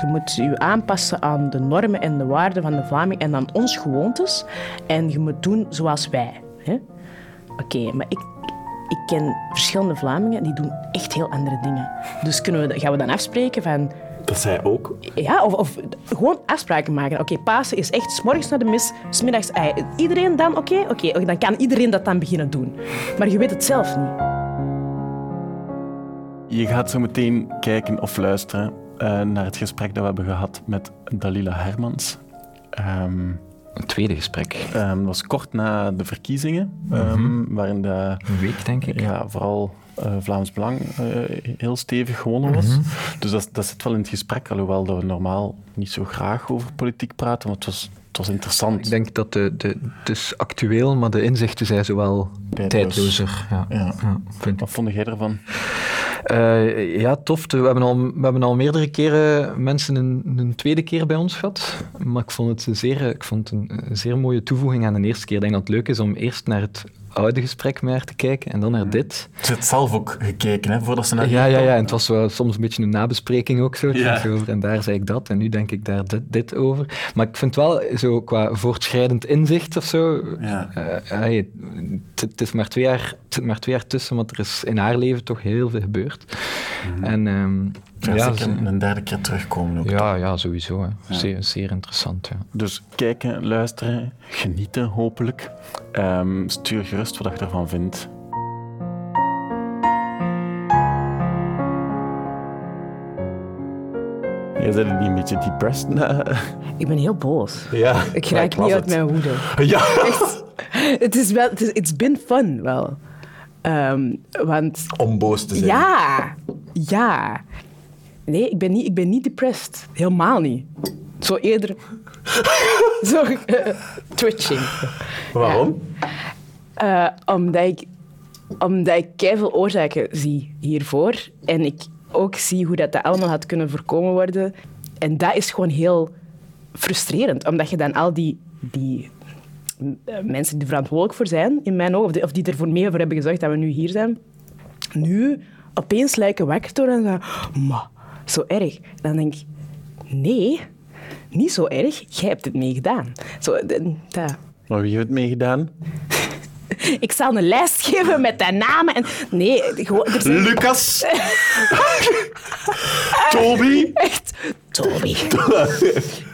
Je moet je aanpassen aan de normen en de waarden van de Vlaming en aan ons gewoontes. En je moet doen zoals wij. Oké, maar ik, ik ken verschillende Vlamingen die doen echt heel andere dingen. Dus kunnen we, gaan we dan afspreken van... Dat zij ook. Ja, of, of gewoon afspraken maken. Oké, Pasen is echt 's morgens naar de mis, 's middags ei. Iedereen dan, oké, oké, dan kan iedereen dat dan beginnen doen. Maar je weet het zelf niet. Je gaat zo meteen kijken of luisteren eh, naar het gesprek dat we hebben gehad met Dalila Hermans. Ehm, Een tweede gesprek. ehm, dat was kort na de verkiezingen, ehm, waarin de, Een week, denk ik. ja, vooral eh, Vlaams Belang eh, heel stevig gewonnen was. Dus dat, dat zit wel in het gesprek, alhoewel dat we normaal niet zo graag over politiek praten, want het was, het was interessant. Ik denk dat de, de, het is actueel, maar de inzichten zijn zowel Tijdloos. tijdlozer. Ja. Ja. Wat vond jij ervan? Eh, ja, tof. We hebben, al, we hebben al meerdere keren mensen een, een tweede keer bij ons gehad. Maar ik vond het, zeer, ik vond het een, een zeer mooie toevoeging aan de eerste keer. Ik denk dat het leuk is om eerst naar het oude gesprek meer te kijken en dan naar dit. Ze heeft zelf ook gekeken, hè, voordat ze naar Ja, ja, ja. En het was wel soms een beetje een nabespreking ook zo. Ja. over, En daar zei ik dat en nu denk ik daar dit, dit over. Maar ik vind wel zo qua voortschrijdend inzicht of zo. Ja. eh, het, het is maar twee jaar, het zit maar twee jaar tussen, want er is in haar leven toch heel veel gebeurd. En ehm, Ja, ja, zeker ze- een, een derde keer terugkomen ook. ja, ja, sowieso. Hè. Zeer, zeer interessant. Ja. Dus kijken, luisteren, genieten hopelijk. Ehm, stuur gerust wat je ervan vindt. Jij bent niet een beetje depressed na... Ik ben heel boos. Ja, Ik raak niet uit mijn woede. Ja. Het is wel, het is, it's been fun wel. Ehm, want Om boos te zijn. ja, ja. Nee, ik ben niet, ik ben niet depressed. Helemaal niet. Zo eerder... zo eh, twitching. Waarom? Eh, omdat ik, omdat ik keiveel oorzaken zie hiervoor. En ik ook zie hoe dat, dat allemaal had kunnen voorkomen worden. En dat is gewoon heel frustrerend. Omdat je dan al die, die eh, mensen die er verantwoordelijk voor zijn, in mijn ogen, of die, of die ervoor mee voor hebben gezorgd dat we nu hier zijn, nu opeens lijken wakker worden en zeggen, ma, zo erg. Dan denk ik, nee, niet zo erg. Jij hebt het meegedaan. Zo, eh. Maar wie heeft het meegedaan? Ik zal een lijst geven met de namen. En... Nee, gewoon... Zijn Lucas. Toby. echt... Toby.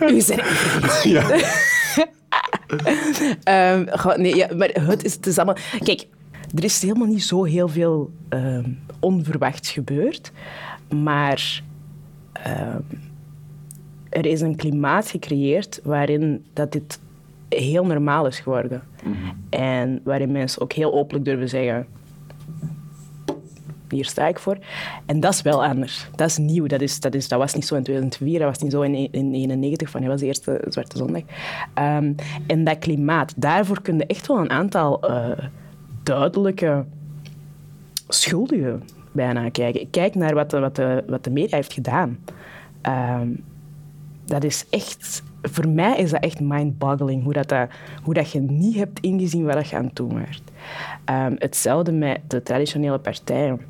U zijn vergeten. Ja. Ehm, goh, nee, ja, maar het is, het is allemaal... Kijk, er is helemaal niet zo heel veel ehm, onverwachts gebeurd. Maar ehm, er is een klimaat gecreëerd waarin dat dit heel normaal is geworden. En waarin mensen ook heel openlijk durven zeggen... Hier sta ik voor. En dat is wel anders. Dat is nieuw. Dat, is, dat, is, dat was niet zo in 2004, dat was niet zo in 1991, van, dat was de eerste Zwarte Zondag. Ehm, en dat klimaat, daarvoor kun je echt wel een aantal eh, duidelijke schuldigen bijna kijken. Kijk naar wat de, wat de, wat de media heeft gedaan. Ehm, dat is echt... Voor mij is dat echt mind-boggling, hoe, dat, dat, je niet hebt ingezien wat je aan doen werd. Ehm, hetzelfde met de traditionele partijen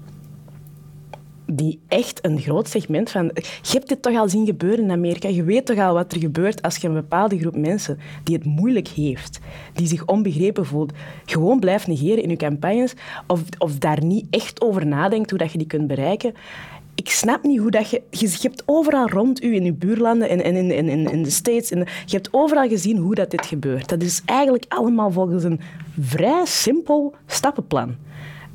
die echt een groot segment van... Je hebt dit toch al zien gebeuren in Amerika. Je weet toch al wat er gebeurt als je een bepaalde groep mensen die het moeilijk heeft, die zich onbegrepen voelt, gewoon blijft negeren in je campagnes of, of daar niet echt over nadenkt hoe dat je die kunt bereiken. Ik snap niet hoe dat je... Je, hebt overal rond u in je buurlanden en, in, de States... Je hebt overal gezien hoe dat dit gebeurt. Dat is eigenlijk allemaal volgens een vrij simpel stappenplan.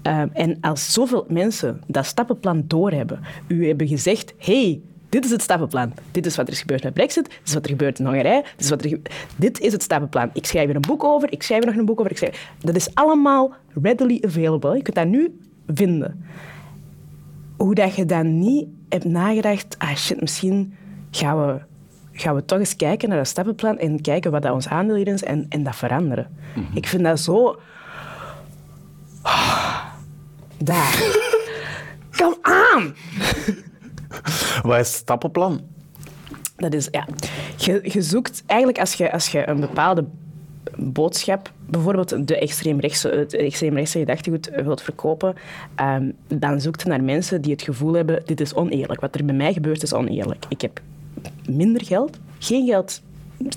Um, en als zoveel mensen dat stappenplan doorhebben, u hebben gezegd, hey, dit is het stappenplan. Dit is wat er is gebeurd met Brexit, dit is wat er gebeurt in Hongarije, dit is, wat er dit is het stappenplan. Ik schrijf er een boek over, ik schrijf er nog een boek over. Ik. Dat is allemaal readily available. Je kunt dat nu vinden. Hoe dat je dan niet hebt nagedacht, ah shit, misschien gaan we, gaan we toch eens kijken naar dat stappenplan en kijken wat dat ons aandeel hierin is en, en dat veranderen. Ik vind dat zo... Daar. Kom aan! Wat is het stappenplan? Dat is, ja. Je, je zoekt eigenlijk als je, als je een bepaalde boodschap, bijvoorbeeld de extreemrechtse, het extreemrechtse gedachtegoed wilt verkopen, ehm, dan zoekt naar mensen die het gevoel hebben, dit is oneerlijk. Wat er bij mij gebeurt is oneerlijk. Ik heb minder geld. Geen geld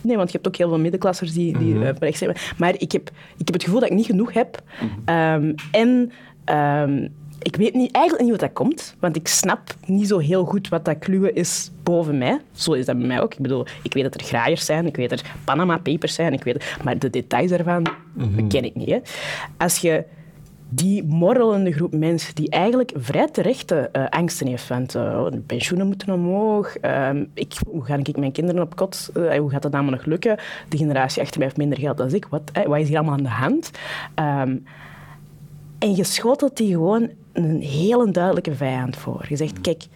Nee, want je hebt ook heel veel middenklassers die, die mm rechts hebben. Maar ik heb, ik heb het gevoel dat ik niet genoeg heb. Ehm, en ehm, ik weet niet, eigenlijk niet wat dat komt, want ik snap niet zo heel goed wat dat kluwen is boven mij. Zo is dat bij mij ook. Ik bedoel, ik weet dat er graaiers zijn, ik weet dat er Panama Papers zijn, ik weet, maar de details daarvan mm ken ik niet. Hè. Als je die morrelende groep mensen die eigenlijk vrij terechte uh, angsten heeft. Want uh, de pensioenen moeten omhoog. Uh, ik, hoe ga ik mijn kinderen op kot? Uh, hoe gaat dat allemaal nog lukken? De generatie achter mij heeft minder geld dan ik. Wat, wat is hier allemaal aan de hand? Um, en je schotelt die gewoon een hele duidelijke vijand voor. Je zegt, kijk,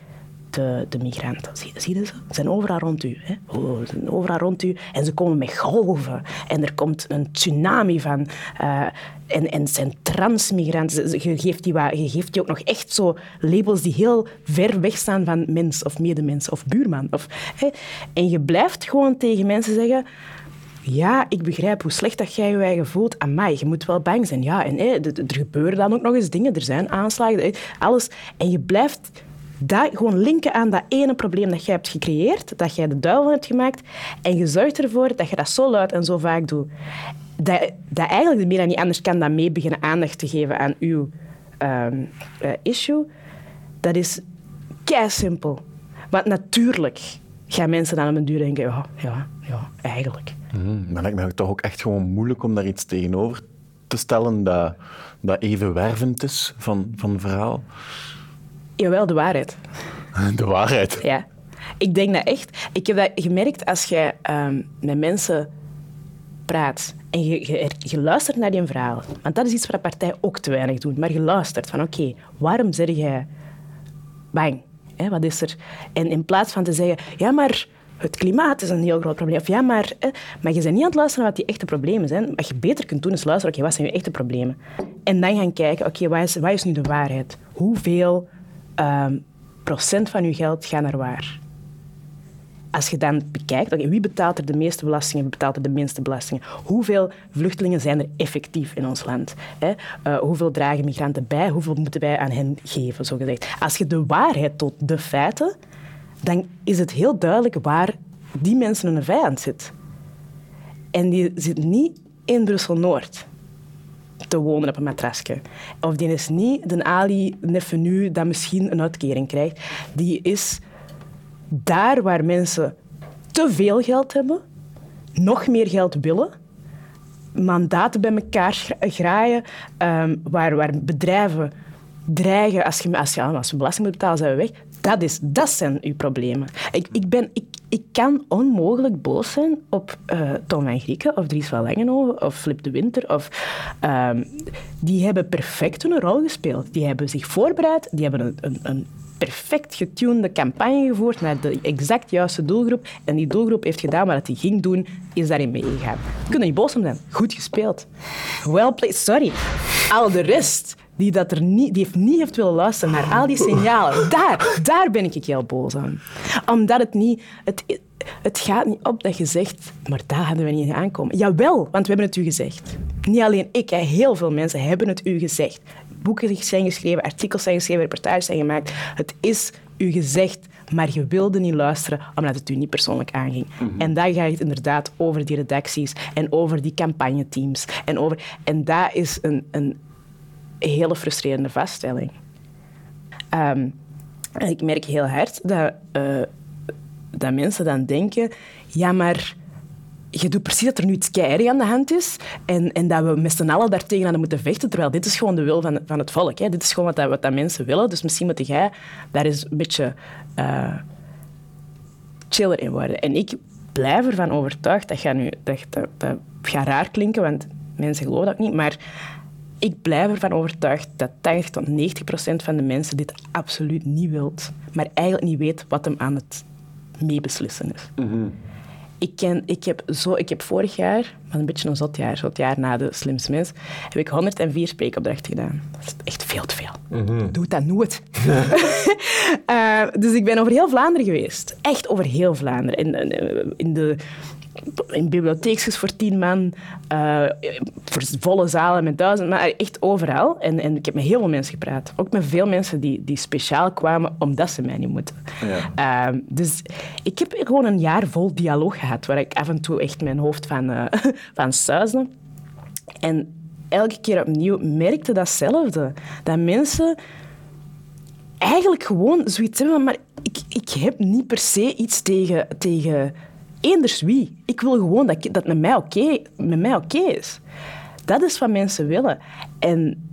de, de migranten, zie, zie je ze? Ze zijn overal rond u. Hè? Oh, ze zijn overal rond u en ze komen met golven. En er komt een tsunami van. Uh, en, en zijn transmigranten. Je geeft, die, je geeft die ook nog echt zo labels die heel ver weg staan van mens of medemens of buurman. Of, hè? En je blijft gewoon tegen mensen zeggen ja, ik begrijp hoe slecht dat jij je eigen voelt. Amai, je moet wel bang zijn. Ja, en er gebeuren dan ook nog eens dingen. Er zijn aanslagen, alles. En je blijft dat gewoon linken aan dat ene probleem dat jij hebt gecreëerd, dat jij de duivel hebt gemaakt, en je zorgt ervoor dat je dat zo luid en zo vaak doet. Dat, dat eigenlijk de media niet anders kan dan mee beginnen aandacht te geven aan uw ehm, eh, issue. Dat is kei simpel. Want natuurlijk gaan mensen dan op een duur denken, ja, ja, ja eigenlijk. Mm, maar lijkt me toch ook echt gewoon moeilijk om daar iets tegenover te stellen dat, dat even wervend is van, van verhaal. Jawel, de waarheid. De waarheid? Ja. Ik denk dat echt. Ik heb dat gemerkt als je ehm, met mensen praat en je, je, je, luistert naar die verhaal. Want dat is iets wat de partij ook te weinig doet. Maar je luistert van, oké, waarom zeg jij bang? Wat is er? En in plaats van te zeggen, ja, maar het klimaat is een heel groot probleem. Of ja, maar, maar je bent niet aan het luisteren naar wat die echte problemen zijn. Wat je beter kunt doen is luisteren, oké, wat zijn je echte problemen? En dan gaan kijken, oké, wat, is, wat is nu de waarheid? Hoeveel um, procent van je geld gaat naar waar? Als je dan bekijkt, wie betaalt er de meeste belastingen, wie betaalt er de minste belastingen? Hoeveel vluchtelingen zijn er effectief in ons land? Hè? Uh, hoeveel dragen migranten bij? Hoeveel moeten wij aan hen geven, zo gezegd? Als je de waarheid tot de feiten dan is het heel duidelijk waar die mensen een vijand zit. En die zit niet in Brussel-Noord te wonen op een matrasje. Of die is niet de Ali Nefenu dat misschien een uitkering krijgt. Die is daar waar mensen te veel geld hebben, nog meer geld willen, mandaten bij elkaar graaien, um, waar, waar bedrijven dreigen, als je, als je, als je belasting moet betalen, zijn we weg. Dat, is, dat zijn uw problemen. Ik, ik, ben, ik, ik kan onmogelijk boos zijn op uh, Tom van Grieken of Dries van Langenhoven of Flip de Winter. Of, uh, die hebben perfect hun rol gespeeld. Die hebben zich voorbereid, die hebben een, een, een perfect getunede campagne gevoerd naar de exact juiste doelgroep. En die doelgroep heeft gedaan wat hij ging doen, is daarin meegegaan. Je kunt er niet boos om zijn. Goed gespeeld. Well played. Sorry. Al de rest die, dat er niet, die heeft niet heeft willen luisteren naar al die signalen. Daar, daar ben ik heel boos aan. Omdat het niet... Het, het gaat niet op dat je zegt, maar daar hadden we niet aankomen. Jawel, want we hebben het u gezegd. Niet alleen ik, heel veel mensen hebben het u gezegd. Boeken zijn geschreven, artikels zijn geschreven, reportages zijn gemaakt. Het is u gezegd, maar je wilde niet luisteren omdat het u niet persoonlijk aanging. Mhm. En dan gaat het inderdaad over die redacties en over die campagneteams. En, over, en dat is een, een hele frustrerende vaststelling. Um, en ik merk heel hard dat, uh, dat mensen dan denken: ja, maar je doet precies dat er nu iets keihard aan de hand is en, en dat we met z'n allen daartegen aan moeten vechten, terwijl dit is gewoon de wil van, van het volk. Hè. Dit is gewoon wat, dat, wat dat mensen willen. Dus misschien moet jij daar eens een beetje uh, chiller in worden. En ik blijf ervan overtuigd, dat gaat, nu, dat, dat, dat raar klinken, want mensen geloven dat niet, maar ik blijf ervan overtuigd dat 80 tot 90 procent van de mensen dit absoluut niet wilt, maar eigenlijk niet weet wat hem aan het meebeslissen is. Mm ik, ken, ik, heb zo, ik heb vorig jaar, was een beetje een zot jaar, zot jaar na de slimste mens, heb ik 104 spreekopdrachten gedaan. Dat is echt veel te veel. Mm Doe dat nooit. uh, dus ik ben over heel Vlaanderen geweest. Echt over heel Vlaanderen. In de in bibliotheekjes voor tien man, uh, voor volle zalen met duizend man, echt overal. En, en ik heb met heel veel mensen gepraat. Ook met veel mensen die, die speciaal kwamen omdat ze mij niet moeten. Ja. Uh, dus ik heb gewoon een jaar vol dialoog gehad, waar ik af en toe echt mijn hoofd van, uh, van suisde. En elke keer opnieuw merkte datzelfde. Dat mensen eigenlijk gewoon zoiets hebben maar ik, ik heb niet per se iets tegen, tegen eenders wie. Ik wil gewoon dat, dat met mij oké okay, oké is. Dat is wat mensen willen. En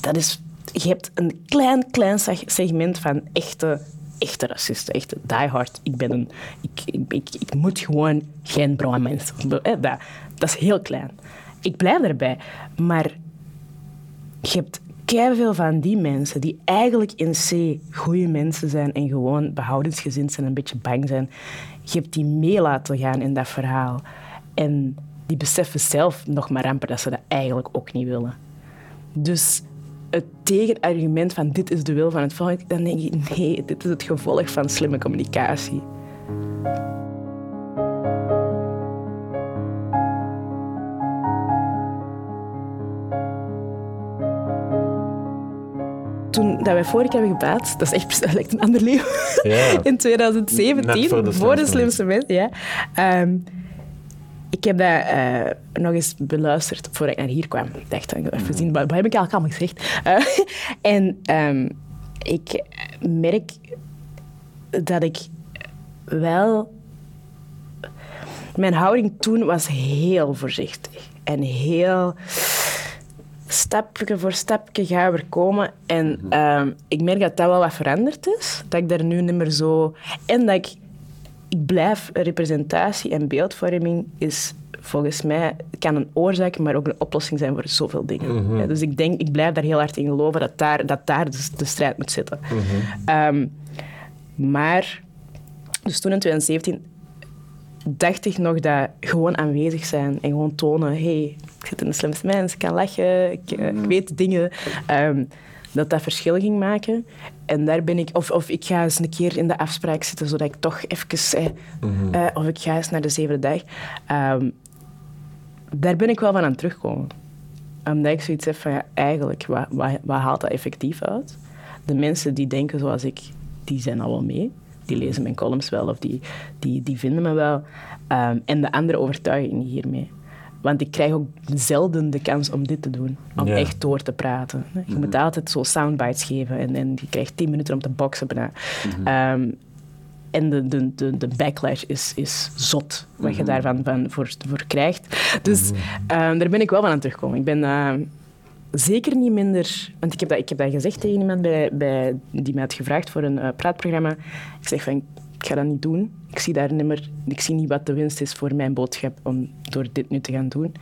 dat is, je hebt een klein, klein segment van echte, echte racisten. Echte diehard. Ik ben een... Ik, ik, ik, moet gewoon geen bruin mens. Dat, is heel klein. Ik blijf erbij. Maar je hebt veel van die mensen die eigenlijk in C goede mensen zijn en gewoon behoudensgezind zijn en een beetje bang zijn, je hebt die mee laten gaan in dat verhaal. En die beseffen zelf nog maar amper dat ze dat eigenlijk ook niet willen. Dus het tegenargument van dit is de wil van het volk, dan denk ik nee, dit is het gevolg van slimme communicatie. Toen dat wij vorige keer hebben gepraat, dat is echt dat lijkt een ander leven, ja. in 2017, voor de, voor de slimste mensen. Ja. Um, ik heb dat uh, nog eens beluisterd voordat ik naar hier kwam. Ik dacht, ik even zien, wat, heb ik eigenlijk allemaal gezegd? Uh, en um, ik merk dat ik wel... Mijn houding toen was heel voorzichtig en heel stapje voor stapje gaan we komen. En mhm. ehm, ik merk dat dat wel wat veranderd is. Dat ik daar nu niet meer zo... En dat ik... Ik blijf... Representatie en beeldvorming is volgens mij... kan een oorzaak, maar ook een oplossing zijn voor zoveel dingen. Mhm. dus ik denk... Ik blijf daar heel hard in geloven dat daar, dat daar de, de strijd moet zitten. Mhm. Ehm, maar... Dus toen in 2017 dacht ik nog dat gewoon aanwezig zijn en gewoon tonen, hey, ik zit in de slimste mens, ik kan lachen, ik, eh, ik mm. weet dingen, um, dat dat verschil ging maken. En daar ben ik, of, of ik ga eens een keer in de afspraak zitten, zodat ik toch even, eh, mm-hmm. uh, of ik ga eens naar de zevende dag. Um, daar ben ik wel van aan terugkomen. Omdat ik zoiets heb van, ja, eigenlijk, wat, wat, wat haalt dat effectief uit? De mensen die denken zoals ik, die zijn al wel mee die lezen mijn columns wel of die, die, die vinden me wel. Ehm, en de anderen overtuig ik niet hiermee. Want ik krijg ook zelden de kans om dit te doen. Om echt door te praten. Je moet mhm. altijd zo soundbites geven. En, en je krijgt tien minuten om te boksen bijna. Mhm. Ehm, en de, de, de, de, backlash is, is zot, wat je mhm. daarvan van voor, voor krijgt. Dus ehm, daar ben ik wel van aan teruggekomen. Ik ben zeker niet minder... Want ik heb dat, ik heb dat gezegd tegen iemand bij, bij, die mij had gevraagd voor een uh, praatprogramma. Ik zeg van, ik ga dat niet doen. Ik zie daar niet meer... Ik zie niet wat de winst is voor mijn boodschap om door dit nu te gaan doen.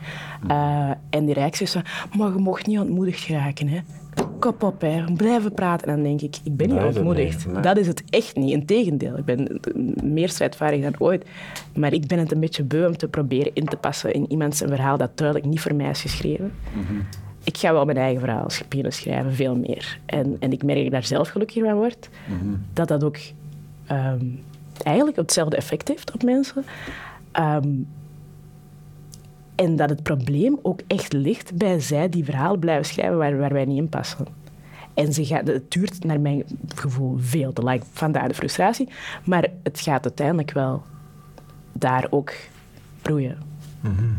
Uh, en die reactie is van, maar je mocht niet ontmoedigd geraken, hè. Kop op, hè. Blijven praten. En dan denk ik, ik ben niet ontmoedigd. Dat is het echt niet. Integendeel, ik ben meer strijdvaardig dan ooit. Maar ik ben het een beetje beu om te proberen in te passen in iemands verhaal dat duidelijk niet voor mij is geschreven. Mm ik ga wel mijn eigen verhaal schrijven, veel meer. En, en ik merk dat ik daar zelf gelukkiger van word. Mhm. Dat dat ook ehm, eigenlijk hetzelfde effect heeft op mensen. Ehm, en dat het probleem ook echt ligt bij zij die verhalen blijven schrijven waar, waar wij niet in passen. En ze gaat, het duurt naar mijn gevoel veel te lang, vandaar de frustratie. Maar het gaat uiteindelijk wel daar ook broeien. Mm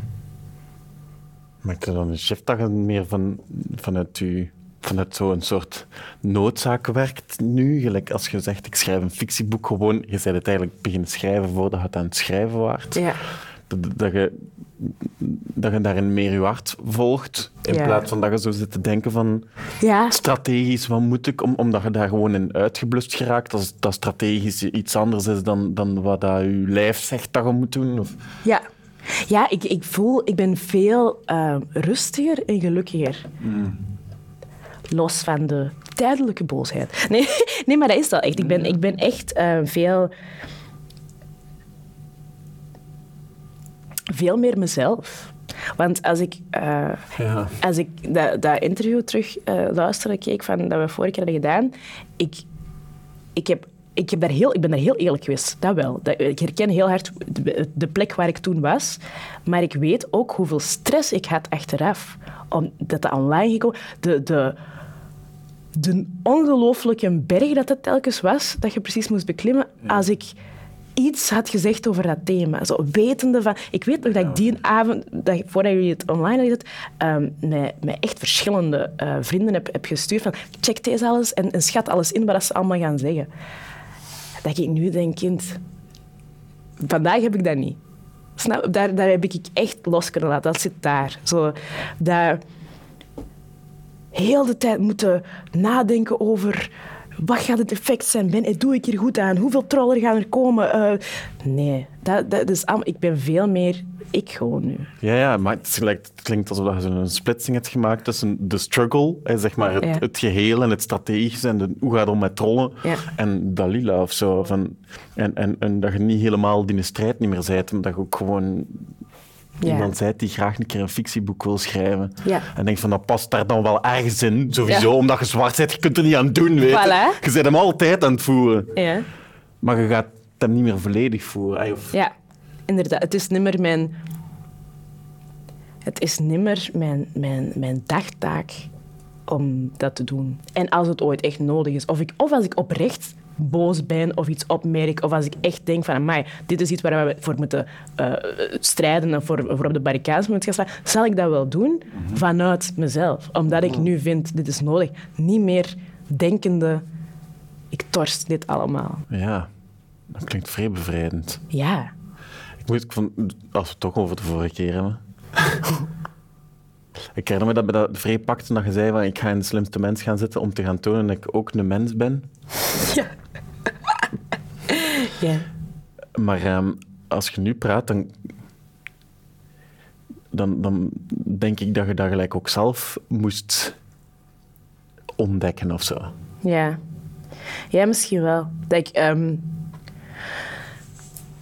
Maakt er dan een shift dat je meer van, vanuit je vanuit zo'n soort noodzaak werkt nu. Gelijk als je zegt, ik schrijf een fictieboek gewoon, je bent het eigenlijk beginnen schrijven voordat je het aan het schrijven waart. Ja. Dat, dat, je, dat je daarin meer je hart volgt, in plaats van dat je zo zit te denken van ja. strategisch, wat moet ik, om, omdat je daar gewoon in uitgeblust geraakt, als dat strategisch iets anders is dan, dan wat dat je lijf zegt dat je moet doen. Of... Ja, ja, ik, ik voel, ik ben veel uh, rustiger en gelukkiger. Mm. Los van de tijdelijke boosheid. Nee, nee, maar dat is wel echt. Ik ben, ik ben echt uh, veel... Veel meer mezelf. Want als ik, uh, ja. als ik dat, dat interview terug luisterde, keek van dat we vorige keer hebben gedaan, ik, ik heb ik, heb daar heel, ik ben daar heel eerlijk geweest, dat wel. Dat, ik herken heel hard de, de plek waar ik toen was, maar ik weet ook hoeveel stress ik had achteraf. Omdat dat online gekomen... De, de, de ongelooflijke berg dat het telkens was, dat je precies moest beklimmen, als ik iets had gezegd over dat thema. Zo wetende van... Ik weet nog dat ik die avond, dat, voordat jullie het online hadden um, met, met echt verschillende uh, vrienden heb, heb gestuurd van check deze alles en, en schat alles in wat ze allemaal gaan zeggen. Dat ik nu denk, kind... Vandaag heb ik dat niet. Snap? Daar, daar heb ik echt los kunnen laten. Dat zit daar. Zo, dat heel de tijd moeten nadenken over wat gaat het effect zijn? Ben, doe ik hier goed aan? Hoeveel trollen gaan er komen? Uh, nee, dat, dat is, ik ben veel meer ik gewoon nu. Ja, ja maar het, klinkt alsof je een splitsing hebt gemaakt tussen de struggle, zeg maar het, het geheel en het strategische en de, hoe gaat het om met trollen, en Dalila of zo. Van, en, en, en dat je niet helemaal die strijd niet meer bent, maar dat je ook gewoon iemand zei die graag een keer een fictieboek wil schrijven. Ja. En denkt van, dat past daar dan wel ergens in, sowieso, omdat je zwart bent. Je kunt er niet aan doen, weet je. Je bent hem altijd aan het voeren. Ja. Maar je gaat hem niet meer volledig voeren. Of... Ja, inderdaad. Het is nimmer mijn... Het is nimmer mijn, mijn, mijn dagtaak om dat te doen. En als het ooit echt nodig is, of, ik, of als ik oprecht boos ben of iets opmerk, of als ik echt denk van, amai, dit is iets waar we voor moeten uh, strijden en voor, voor op de barricades moeten gaan staan, zal ik dat wel doen mhm. vanuit mezelf. Omdat ik nu vind, dit is nodig. Niet meer denkende, ik torst dit allemaal. Ja, dat klinkt vrij bevrijdend. Ja. Ik moet, ik vond, als we het toch over de vorige keer hebben... Ik herinner me dat bij dat vrij pakte dat je zei van ik ga in de slimste mens gaan zitten om te gaan tonen dat ik ook een mens ben. Ja. Ja. Maar um, als je nu praat, dan, dan, dan denk ik dat je dat gelijk ook zelf moest ontdekken of zo. Ja. Ja, misschien wel. Dat ik, um,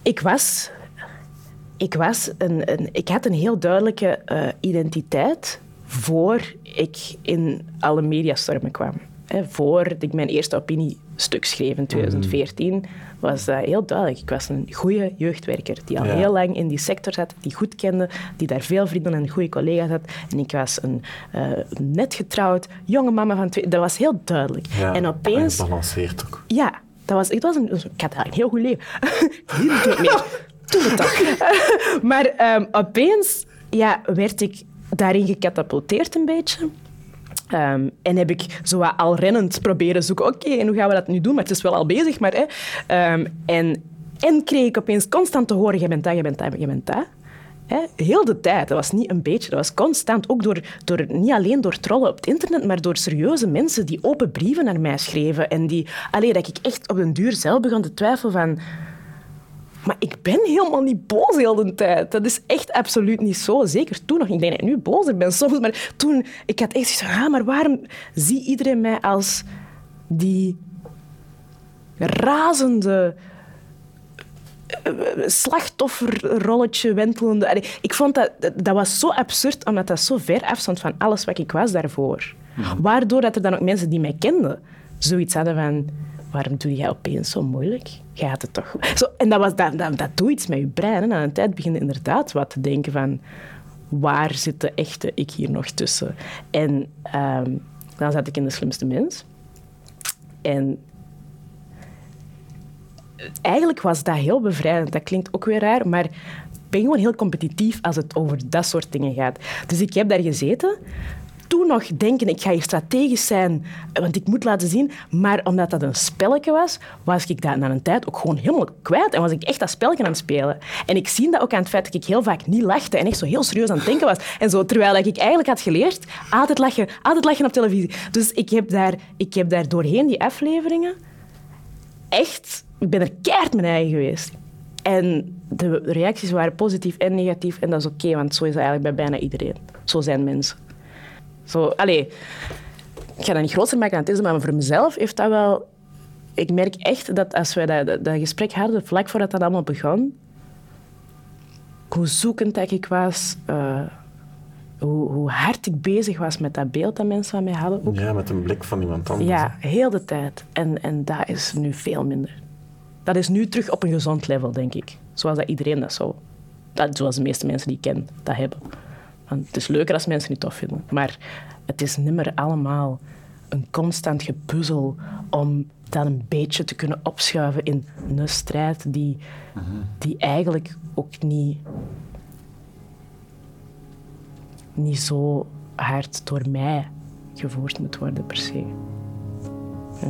ik was ik, was een, een, ik had een heel duidelijke uh, identiteit voor ik in alle mediastormen kwam. He, voor ik mijn eerste opiniestuk schreef in 2014, mm. was dat heel duidelijk. Ik was een goede jeugdwerker die al heel lang in die sector zat, die goed kende, die daar veel vrienden en goede collega's had. En ik was een uh, net getrouwd, jonge mama van twee... Dat was heel duidelijk. Ja, en opeens... gebalanceerd ook. Ja, dat was, het was een, ik had een heel goed leven. Hier meer. Doe het toch. maar um, opeens ja, werd ik daarin gecatapulteerd een beetje. Um, en heb ik zo al rennend proberen zoeken. Oké, en hoe gaan we dat nu doen? Maar het is wel al bezig. Maar, hè. Um, en, en kreeg ik opeens constant te horen, je bent dat, je bent dat, je bent dat. Hè? Heel de tijd. Dat was niet een beetje, dat was constant. Ook door, door, niet alleen door trollen op het internet, maar door serieuze mensen die open brieven naar mij schreven. En die, alleen dat ik echt op een duur zelf begon te twijfelen van maar ik ben helemaal niet boos heel de tijd. Dat is echt absoluut niet zo. Zeker toen nog. Ik denk dat ik nu bozer ben soms. Maar toen, ik had echt zoiets van, ah, maar waarom zie iedereen mij als die razende eh, slachtofferrolletje wentelende. Ik vond dat, dat was zo absurd, omdat dat zo ver afstond van alles wat ik was daarvoor. Waardoor dat er dan ook mensen die mij kenden zoiets hadden van waarom doe jij opeens zo moeilijk? Gaat het toch Zo, en dat, was, dat, dat, dat doet iets met je brein. En aan een tijd begin je inderdaad wat te denken van... Waar zit de echte ik hier nog tussen? En ehm, dan zat ik in De Slimste Mens. En eigenlijk was dat heel bevrijdend. Dat klinkt ook weer raar, maar ik ben gewoon heel competitief als het over dat soort dingen gaat. Dus ik heb daar gezeten toen nog denken, ik ga hier strategisch zijn, want ik moet laten zien. Maar omdat dat een spelletje was, was ik dat na een tijd ook gewoon helemaal kwijt. En was ik echt dat spelletje aan het spelen. En ik zie dat ook aan het feit dat ik heel vaak niet lachte en echt zo heel serieus aan het denken was. En zo, terwijl ik eigenlijk had geleerd, altijd lachen, altijd lachen op televisie. Dus ik heb daar, ik heb daar doorheen die afleveringen echt... Ik ben er keihard mijn eigen geweest. En de reacties waren positief en negatief. En dat is oké, want zo is het eigenlijk bij bijna iedereen. Zo zijn mensen. Zo, allez, ik ga dat niet groter maken dan het is, maar voor mezelf heeft dat wel... Ik merk echt dat als we dat, dat, gesprek hadden, vlak voordat dat allemaal begon, hoe zoekend dat ik was, uh, hoe, hoe, hard ik bezig was met dat beeld dat mensen van mij hadden. Ook. Ja, met een blik van iemand anders. Ja, heel de tijd. En, en dat is nu veel minder. dat is nu terug op een gezond level, denk ik. Zoals dat iedereen dat zou... Dat, zoals de meeste mensen die ik ken dat hebben. Want het is leuker als mensen het tof vinden. Maar het is niet meer allemaal een constant gepuzzel om dat een beetje te kunnen opschuiven in een strijd die, die eigenlijk ook niet, niet zo hard door mij gevoerd moet worden per se. Ja.